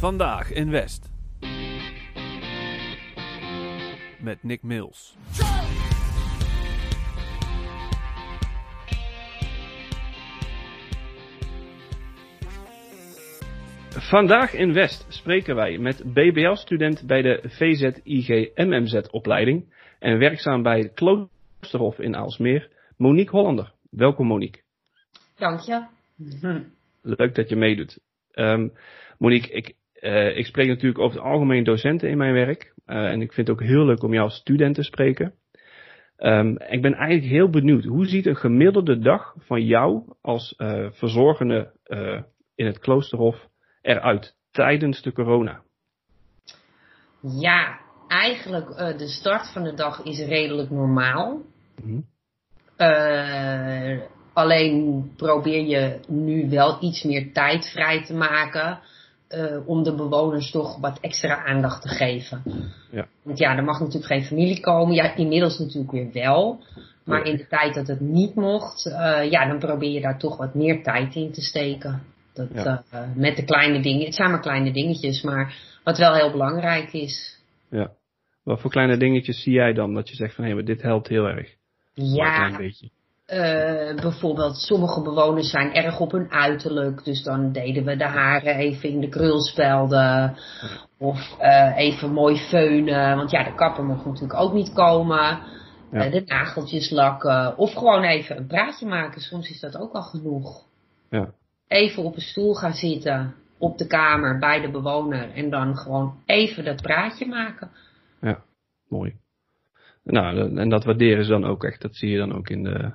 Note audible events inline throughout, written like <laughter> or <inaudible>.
Vandaag in West. Met Nick Mills. Vandaag in West spreken wij met BBL-student bij de VZIG MMZ-opleiding en werkzaam bij het Kloosterhof in Aalsmeer, Monique Hollander. Welkom Monique. Dank je. Leuk dat je meedoet. Ehm, Monique, ik, eh, ik spreek natuurlijk over het algemeen docenten in mijn werk. eh, en ik vind het ook heel leuk om jou als student te spreken. Ehm, ik ben eigenlijk heel benieuwd. Hoe ziet een gemiddelde dag van jou als eh, verzorgende in het Kloosterhof eruit tijdens de corona? Ja, eigenlijk de start van de dag is redelijk normaal. Mhm. Alleen probeer je nu wel iets meer tijd vrij te maken. Uh, om de bewoners toch wat extra aandacht te geven. Ja. Want ja, er mag natuurlijk geen familie komen. Ja, inmiddels natuurlijk weer wel. Maar in de tijd dat het niet mocht, uh, ja, dan probeer je daar toch wat meer tijd in te steken. Dat, Ja. uh, met de kleine dingen. Het zijn maar kleine dingetjes, maar wat wel heel belangrijk is. Ja. Wat voor kleine dingetjes zie jij dan dat je zegt van hé, maar dit helpt heel erg? Maar een Ja, klein beetje. Uh, bijvoorbeeld, sommige bewoners zijn erg op hun uiterlijk. Dus dan deden we de haren even in de krulspelden. Of uh, even mooi feunen. Want ja, de kapper mocht natuurlijk ook niet komen. Ja. Uh, de nageltjes lakken. Of gewoon even een praatje maken. Soms is dat ook al genoeg. Ja. Even op een stoel gaan zitten. Op de kamer bij de bewoner. En dan gewoon even dat praatje maken. Ja, mooi. Nou, en dat waarderen ze dan ook echt. Dat zie je dan ook in de.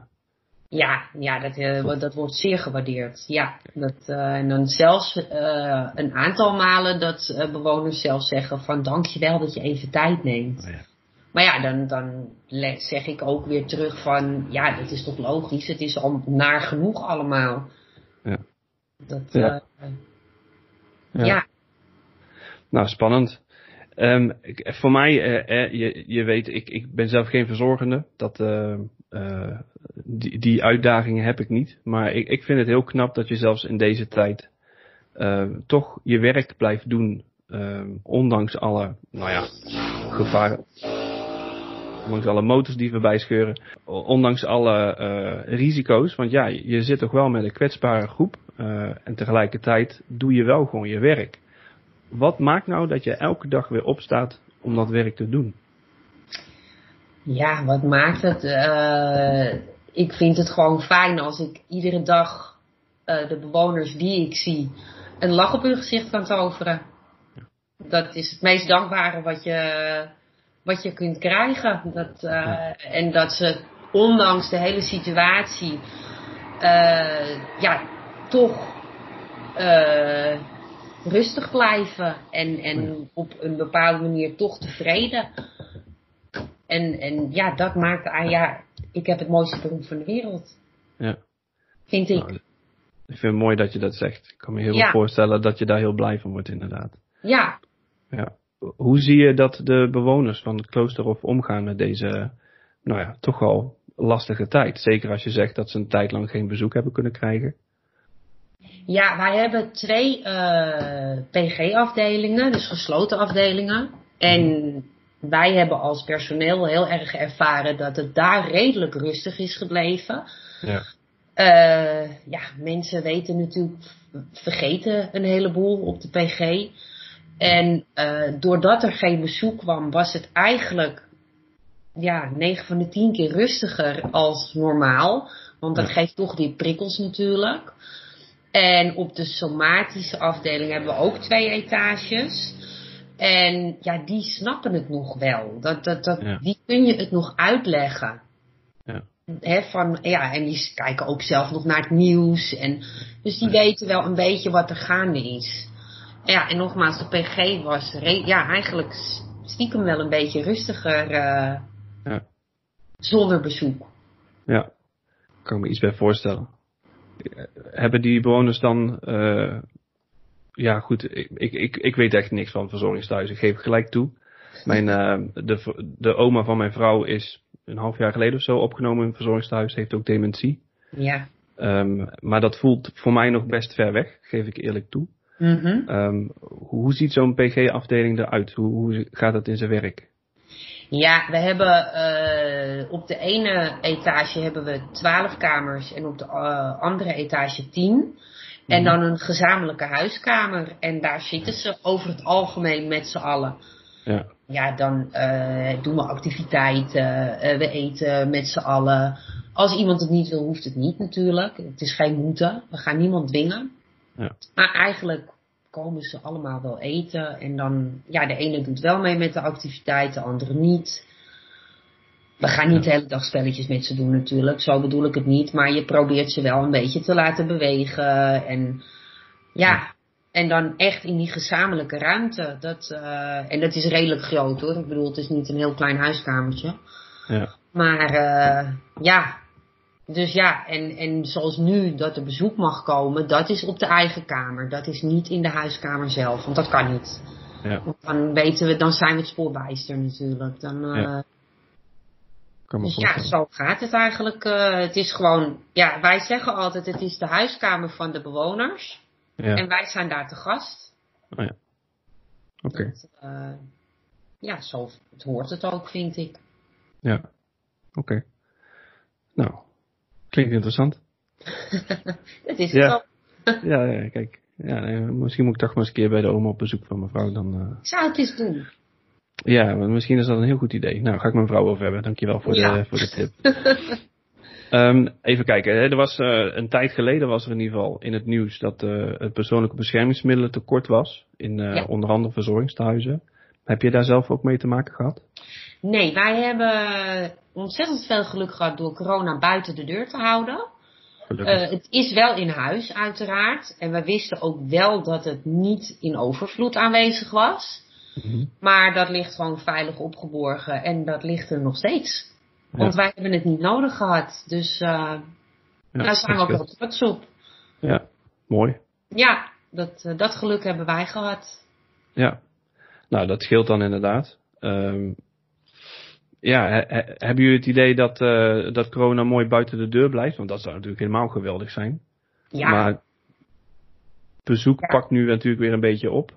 Ja, ja dat, uh, dat wordt zeer gewaardeerd. Ja, dat, uh, en dan zelfs uh, een aantal malen dat bewoners zelf zeggen van dankjewel dat je even tijd neemt. Oh ja. Maar ja, dan, dan zeg ik ook weer terug van ja, dat is toch logisch. Het is al naar genoeg allemaal. Ja. Dat, ja. ja. ja. Nou, spannend. Um, ik, voor mij, eh, je, je weet, ik, ik ben zelf geen verzorgende. Dat, uh, die, die uitdagingen heb ik niet. Maar ik, ik vind het heel knap dat je zelfs in deze tijd uh, toch je werk blijft doen. ondanks alle, nou ja, gevaren. Ondanks alle motors die voorbij scheuren. Ondanks alle uh, risico's. Want ja, je zit toch wel met een kwetsbare groep. en tegelijkertijd doe je wel gewoon je werk. Wat maakt nou dat je elke dag weer opstaat om dat werk te doen? Ja, wat maakt het? Uh, ik vind het gewoon fijn als ik iedere dag uh, de bewoners die ik zie een lach op hun gezicht kan toveren. Dat is het meest dankbare wat je, wat je kunt krijgen. Dat, uh, ja. En dat ze ondanks de hele situatie ja, toch rustig blijven en, en op een bepaalde manier toch tevreden. En, en ja, dat maakt, ah ja, ik heb het mooiste beroep van de wereld. Ja. Vind ik. Nou, ik vind het mooi dat je dat zegt. Ik kan me heel ja. goed voorstellen dat je daar heel blij van wordt, inderdaad. Ja. ja. Hoe zie je dat de bewoners van het kloosterhof omgaan met deze, nou ja, toch wel lastige tijd? Zeker als je zegt dat ze een tijd lang geen bezoek hebben kunnen krijgen. Ja, wij hebben twee uh, PG-afdelingen, dus gesloten afdelingen. En wij hebben als personeel heel erg ervaren dat het daar redelijk rustig is gebleven. Ja. Uh, ja, mensen weten natuurlijk, vergeten een heleboel op de PG. En uh, doordat er geen bezoek kwam, was het eigenlijk ja, 9 van de 10 keer rustiger als normaal. Want dat geeft toch die prikkels natuurlijk. En op de somatische afdeling hebben we ook twee etages. En ja, die snappen het nog wel. Dat, dat, dat, Ja. Die kun je het nog uitleggen. Ja. Van, ja, en die kijken ook zelf nog naar het nieuws. En, dus die weten wel een beetje wat er gaande is. Ja, en nogmaals, de PG was ja, eigenlijk stiekem wel een beetje rustiger eh, Ja. zonder bezoek. Ja, kan ik me iets bij voorstellen. Hebben die bewoners dan, eh, ja goed, ik, ik, ik, ik weet echt niks van verzorgingstehuis, ik geef gelijk toe. Mijn, eh, de, de oma van mijn vrouw is een half jaar geleden of zo opgenomen in een verzorgingstehuis, heeft ook dementie. Ja, Ehm, maar dat voelt voor mij nog best ver weg, geef ik eerlijk toe. Mhm. Ehm, hoe ziet zo'n PG-afdeling eruit? Hoe, hoe gaat dat in zijn werk? Ja, we hebben eh, op de ene etage hebben we 12 kamers en op de eh, andere etage 10. En Mhm. dan een gezamenlijke huiskamer. En daar zitten ze over het algemeen met z'n allen. Ja, Ja, dan eh, doen we activiteiten, eh, we eten met z'n allen. Als iemand het niet wil, hoeft het niet natuurlijk. Het is geen moeten, we gaan niemand dwingen. Ja. Maar eigenlijk komen ze allemaal wel eten. En dan, ja, de ene doet wel mee met de activiteit, de andere niet. We gaan niet de hele dag spelletjes met ze doen natuurlijk, zo bedoel ik het niet. Maar je probeert ze wel een beetje te laten bewegen. En ja, en dan echt in die gezamenlijke ruimte. Dat, eh, en dat is redelijk groot hoor. Ik bedoel, het is niet een heel klein huiskamertje. ja, Maar eh, ja, dus ja, en, en zoals nu dat er bezoek mag komen, dat is op de eigen kamer. Dat is niet in de huiskamer zelf, want dat kan niet. ja. Want dan weten we, dan zijn we het spoorbijster natuurlijk. Dan, eh, Ja. Dus ja, zo gaat het eigenlijk. eh, het is gewoon, ja, wij zeggen altijd, het is de huiskamer van de bewoners. Ja, En wij zijn daar te gast. oh ja. Oké, Dat, eh, ja, zo het hoort het ook, vind ik. ja. Oké. Nou, klinkt interessant. <laughs> Het is Ja. het <laughs> ook. Ja, ja kijk. Ja, nee, misschien moet ik toch maar eens een keer bij de oma op bezoek van mevrouw. Dan, Ik zou het eens doen. Ja, misschien is dat een heel goed idee. Nou, ga ik mijn vrouw over hebben. Dankjewel voor, Ja. de, voor de tip. <laughs> Ehm, even kijken. Hè. Er was, eh, een tijd geleden was er in ieder geval in het nieuws dat eh, het persoonlijke beschermingsmiddelen tekort was. In eh, Ja. onder andere verzorgingstehuizen. Heb je daar zelf ook mee te maken gehad? Nee, wij hebben ontzettend veel geluk gehad door corona buiten de deur te houden. Gelukkig. Eh, het is wel in huis, uiteraard. En we wisten ook wel dat het niet in overvloed aanwezig was. Mhm. Maar dat ligt gewoon veilig opgeborgen en dat ligt er nog steeds. Want wij hebben het niet nodig gehad. Dus Ja, daar zijn we ook wel trots op. Ja, mooi. Ja, dat, eh, dat geluk hebben wij gehad. Ja. Nou, dat scheelt dan inderdaad. Ehm, ja, he- he- hebben jullie het idee dat, eh, dat corona mooi buiten de deur blijft? Want dat zou natuurlijk helemaal geweldig zijn. Ja, Maar bezoek Ja. pakt nu natuurlijk weer een beetje op.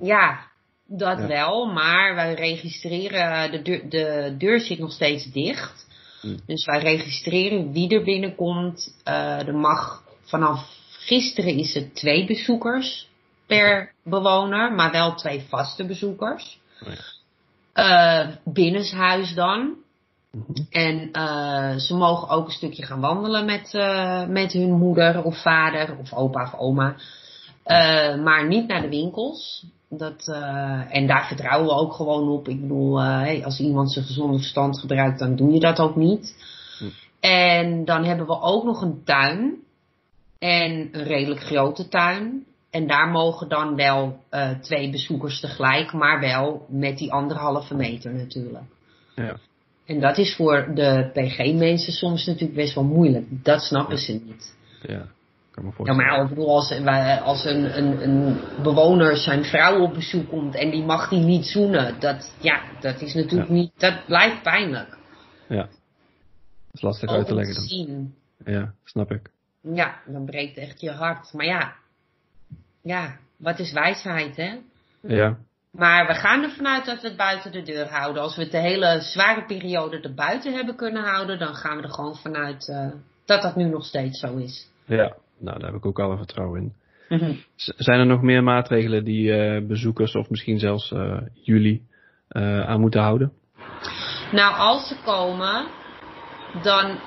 ja dat Ja. wel. Maar wij registreren, de deur, de deur zit nog steeds dicht. Hm. Dus wij registreren wie er binnenkomt. Eh, er mag vanaf gisteren is het twee bezoekers per bewoner, maar wel twee vaste bezoekers. Oh ja. Eh, binnenshuis dan. Mhm. En eh, ze mogen ook een stukje gaan wandelen met, eh, met hun moeder of vader of opa of oma. Eh, maar niet naar de winkels. Dat, eh, en daar vertrouwen we ook gewoon op. Ik bedoel, eh, hey, als iemand zijn gezonde verstand gebruikt, dan doe je dat ook niet. Hm. En dan hebben we ook nog een tuin. En een redelijk grote tuin. En daar mogen dan wel eh, twee bezoekers tegelijk, maar wel met die anderhalve meter natuurlijk. Ja. En dat is voor de PG-mensen soms natuurlijk best wel moeilijk. Dat snappen Ja. ze niet. Ja, Ja, maar ik bedoel, als, een, een, een bewoner zijn vrouw op bezoek komt en die mag die niet zoenen, dat, ja, dat is natuurlijk Ja. niet, dat blijft pijnlijk. Ja. Dat is lastig Ook uit te leggen dan. zien. Ja, snap ik. Ja, dan breekt echt je hart. Maar ja, ja, wat is wijsheid, hè? Ja, Maar we gaan ervan uit dat we het buiten de deur houden. Als we het de hele zware periode er buiten hebben kunnen houden, dan gaan we er gewoon vanuit eh, dat dat nu nog steeds zo is. ja. Nou, daar heb ik ook alle vertrouwen in. Z- Zijn er nog meer maatregelen die eh, bezoekers of misschien zelfs eh, jullie eh, aan moeten houden? Nou, als ze komen, dan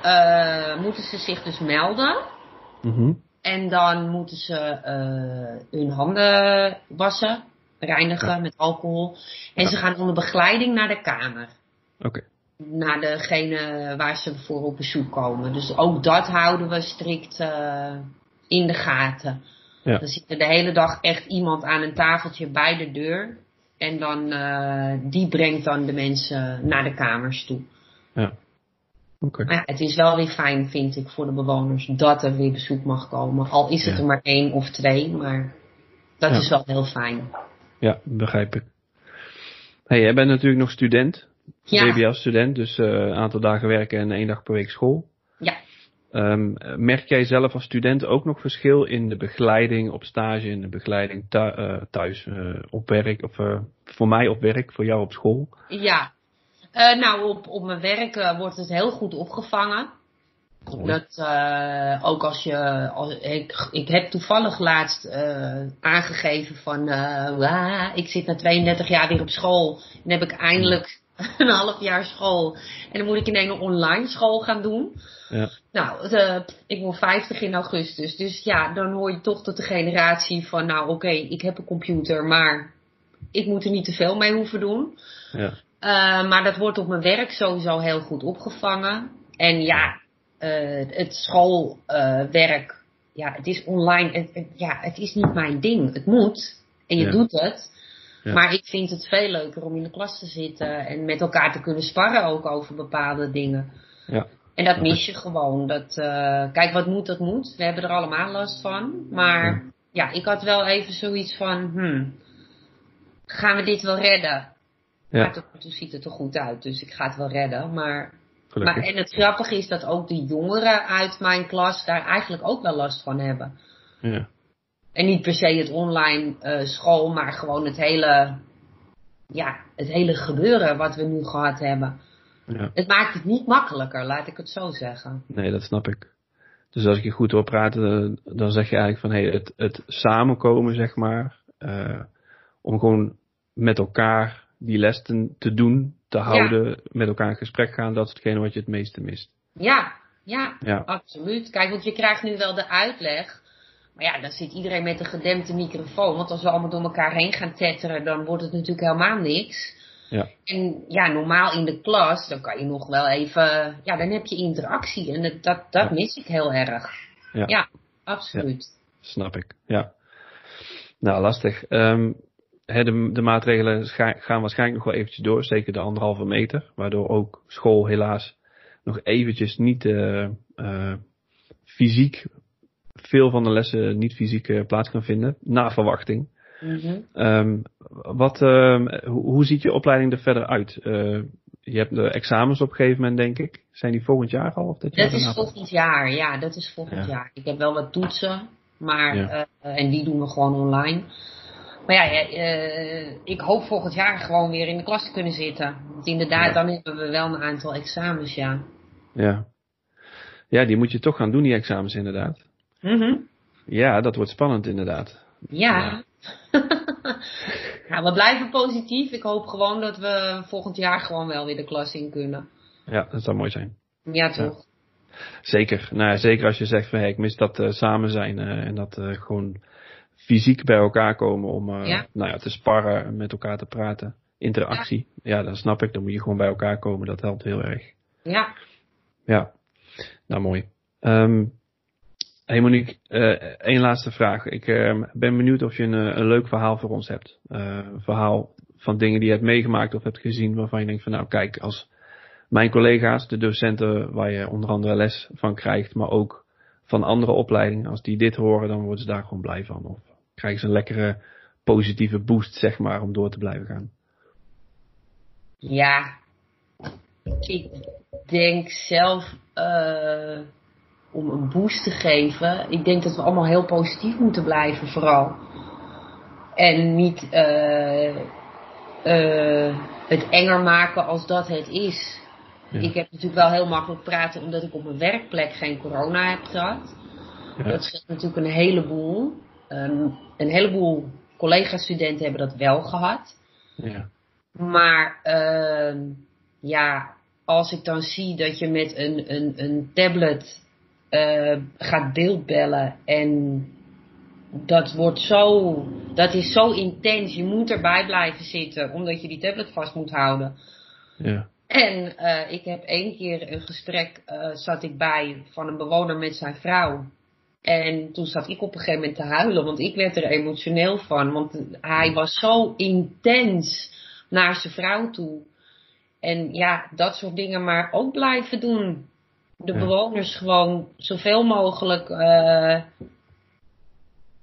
moeten ze zich dus melden. Mhm. En dan moeten ze hun handen wassen, reinigen Ja. met alcohol. En Ja. ze gaan onder begeleiding naar de kamer. Oké. Naar degene waar ze voor op bezoek komen. Dus ook dat houden we strikt in de gaten. Ja. Dan zit er de hele dag echt iemand aan een tafeltje bij de deur. En dan, eh, die brengt dan de mensen naar de kamers toe. Ja. Oké. Maar ja, het is wel weer fijn, vind ik, voor de bewoners dat er weer bezoek mag komen. Al is het Ja. er maar één of twee, maar dat Ja. is wel heel fijn. Ja, begrijp ik. Hey, jij bent natuurlijk nog student. Ja, BBL-student, dus eh, een aantal dagen werken en één dag per week school. Ehm, merk jij zelf als student ook nog verschil in de begeleiding op stage, in de begeleiding thu- thuis, op werk, of voor mij op werk, voor jou op school? Ja, nou op, op mijn werk wordt het heel goed opgevangen. Dat ook als je, als, ik, ik heb toevallig laatst aangegeven van, ik zit na 32 jaar weer op school en heb ik eindelijk <laughs> een half jaar school en dan moet ik in een online school gaan doen. Ja. Nou, de, ik word 50 in augustus, dus ja, dan hoor je toch tot de generatie van, nou oké, okay, ik heb een computer, maar ik moet er niet te veel mee hoeven doen. Ja. maar dat wordt op mijn werk sowieso heel goed opgevangen. En ja, uh, het schoolwerk, uh, ja, het is online, het, het, ja, het is niet mijn ding. Het moet en je Ja. doet het. Ja. Maar ik vind het veel leuker om in de klas te zitten en met elkaar te kunnen sparren ook over bepaalde dingen. Ja. En dat mis je gewoon. Dat, uh, kijk, wat moet, dat moet. We hebben er allemaal last van. Maar ja, ik had wel even zoiets van, hmm, gaan we dit wel redden? Ja. Maar tot nu toe ziet het er goed uit, dus ik ga het wel redden. Maar Gelukkig. maar, en het grappige is dat ook de jongeren uit mijn klas daar eigenlijk ook wel last van hebben. Ja. En niet per se het online uh, school, maar gewoon het hele, ja, het hele gebeuren wat we nu gehad hebben. Ja. Het maakt het niet makkelijker, laat ik het zo zeggen. Nee, dat snap ik. Dus als ik je goed hoor praten, eh, dan zeg je eigenlijk van hey, het, het samenkomen, zeg maar, uh, om gewoon met elkaar die les te, te doen, te houden, met elkaar in gesprek gaan, dat is hetgene wat je het meeste mist. Ja, ja, Ja. absoluut. Kijk, want je krijgt nu wel de uitleg. Maar ja, dan zit iedereen met een gedempte microfoon. Want als we allemaal door elkaar heen gaan tetteren, dan wordt het natuurlijk helemaal niks. Ja. En ja, normaal in de klas, dan kan je nog wel even, ja, dan heb je interactie. En dat, dat, dat Ja. mis ik heel erg. Ja. absoluut. Snap ik, ja. Nou, lastig. Ehm, de, de maatregelen gaan waarschijnlijk nog wel eventjes door, zeker de anderhalve meter, waardoor ook school helaas nog eventjes niet eh, eh, fysiek, veel van de lessen niet fysiek eh, plaats kan vinden, na verwachting. Mhm. Ehm, wat, ehm, hoe, hoe ziet je opleiding er verder uit? Eh, je hebt de examens op een gegeven moment, denk ik. Zijn die volgend jaar al? Of dit jaar Dat is volgend jaar, ja, dat is volgend Ja. jaar. Ik heb wel wat toetsen, maar, Ja. eh, en die doen we gewoon online. Maar ja, eh, ik hoop volgend jaar gewoon weer in de klas te kunnen zitten. Want inderdaad, Ja. dan hebben we wel een aantal examens, ja. Ja. ja, die moet je toch gaan doen, die examens inderdaad. Mhm. Ja, dat wordt spannend inderdaad. Ja. ja, <laughs> we blijven positief. Ik hoop gewoon dat we volgend jaar gewoon wel weer de klas in kunnen. Ja, dat zou mooi zijn. Ja, toch? Zeker. Nou ja, zeker als je zegt van hey, ik mis dat eh, samen zijn eh, en dat eh, gewoon fysiek bij elkaar komen om Ja. nou ja, te sparren en met elkaar te praten. Interactie. Ja. dat snap ik. Dan moet je gewoon bij elkaar komen. Dat helpt heel erg. Ja. Ja, nou mooi. Ehm hey Monique, eh één laatste vraag. Ik ehm, ben benieuwd of je een, eh, een leuk verhaal voor ons hebt. Eh, een verhaal van dingen die je hebt meegemaakt of hebt gezien waarvan je denkt van nou kijk, als mijn collega's, de docenten waar je onder andere les van krijgt, maar ook van andere opleidingen, als die dit horen, dan worden ze daar gewoon blij van. Of krijgen ze een lekkere positieve boost, zeg maar, om door te blijven gaan. Ja. Ik denk zelf, om een boost te geven, ik denk dat we allemaal heel positief moeten blijven, vooral. En niet eh, eh, het enger maken als dat het is. Ja. Ik heb natuurlijk wel heel makkelijk praten omdat ik op mijn werkplek geen corona heb gehad. Ja. Dat scheelt natuurlijk een heleboel. Ehm, een heleboel collega-studenten hebben dat wel gehad. Ja. Maar ehm, ja, als ik dan zie dat je met een, een, een tablet eh, gaat beeldbellen en dat wordt zo, dat is zo intens. Je moet erbij blijven zitten omdat je die tablet vast moet houden. Ja. En eh, ik heb één keer een gesprek, eh, zat ik bij van een bewoner met zijn vrouw. En toen zat ik op een gegeven moment te huilen, want ik werd er emotioneel van. Want hij was zo intens naar zijn vrouw toe. En ja, dat soort dingen maar ook blijven doen. De Ja. bewoners gewoon zoveel mogelijk, eh,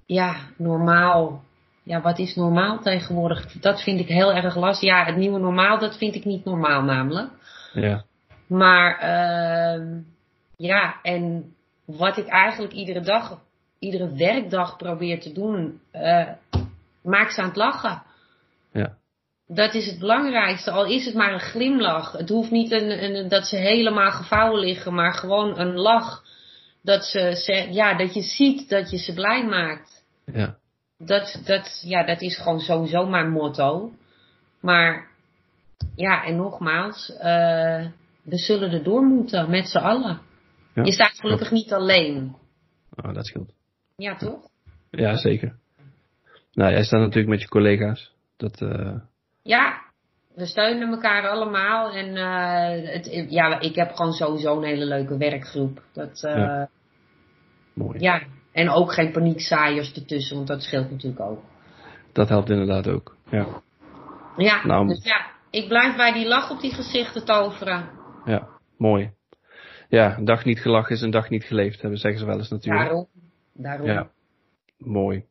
ja, normaal. Ja, wat is normaal tegenwoordig? Dat vind ik heel erg lastig. Ja, het nieuwe normaal, dat vind ik niet normaal namelijk. Ja. Maar ehm ja, en wat ik eigenlijk iedere dag, iedere werkdag probeer te doen, uh, maak ze aan het lachen. Ja. Dat is het belangrijkste, al is het maar een glimlach. Het hoeft niet een, een, dat ze helemaal gevouwen liggen, maar gewoon een lach. Dat, ze, ja, dat je ziet dat je ze blij maakt. Ja. Dat, dat, ja, dat is gewoon sowieso mijn motto. Maar ja, en nogmaals, uh, we zullen er door moeten met z'n allen. Ja. Je staat gelukkig niet alleen. Oh, dat scheelt. Ja, toch? Ja, zeker. Nou, jij staat natuurlijk met je collega's. Dat, uh... Ja, we steunen elkaar allemaal. En uh, het, ja, ik heb gewoon sowieso een hele leuke werkgroep. Dat, uh, ja. Mooi. Ja, en ook geen paniekzaaiers ertussen, want dat scheelt natuurlijk ook. Dat helpt inderdaad ook, ja. Ja, nou, dus ja, ik blijf bij die lach op die gezichten toveren. Ja, mooi. Ja, een dag niet gelachen is een dag niet geleefd, hebben zeggen ze wel eens natuurlijk. Daarom. Daarom. Ja, mooi.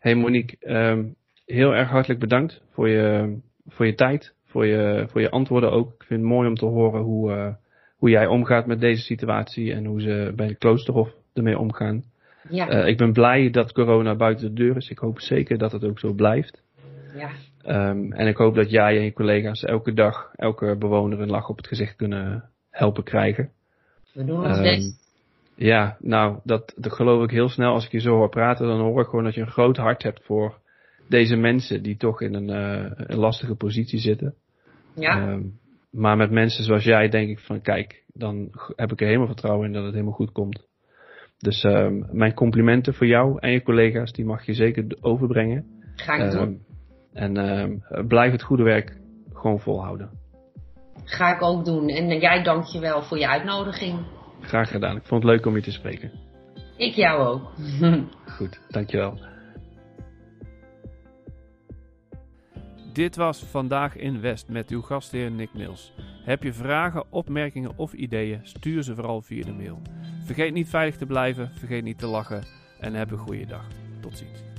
Hey Monique, um, heel erg hartelijk bedankt voor je, voor je tijd, voor je, voor je antwoorden ook. Ik vind het mooi om te horen hoe, uh, hoe jij omgaat met deze situatie en hoe ze bij de kloosterhof ermee omgaan. Ja. Uh, ik ben blij dat corona buiten de deur is. Ik hoop zeker dat het ook zo blijft. Ja. Um, en ik hoop dat jij en je collega's elke dag, elke bewoner een lach op het gezicht kunnen helpen krijgen. We doen ons um, best. Ja, nou, dat, dat geloof ik heel snel. Als ik je zo hoor praten, dan hoor ik gewoon dat je een groot hart hebt voor deze mensen die toch in een, uh, een lastige positie zitten. Ja. Um, maar met mensen zoals jij denk ik van, kijk, dan heb ik er helemaal vertrouwen in dat het helemaal goed komt. Dus um, mijn complimenten voor jou en je collega's, die mag je zeker overbrengen. Ga ik doen. En uh, blijf het goede werk gewoon volhouden. Ga ik ook doen. En jij dank je wel voor je uitnodiging. Graag gedaan. Ik vond het leuk om je te spreken. Ik jou ook. <laughs> Goed, dankjewel. Dit was Vandaag in West met uw gastheer Nick Mills. Heb je vragen, opmerkingen of ideeën, stuur ze vooral via de mail. Vergeet niet veilig te blijven, vergeet niet te lachen en heb een goede dag. Tot ziens.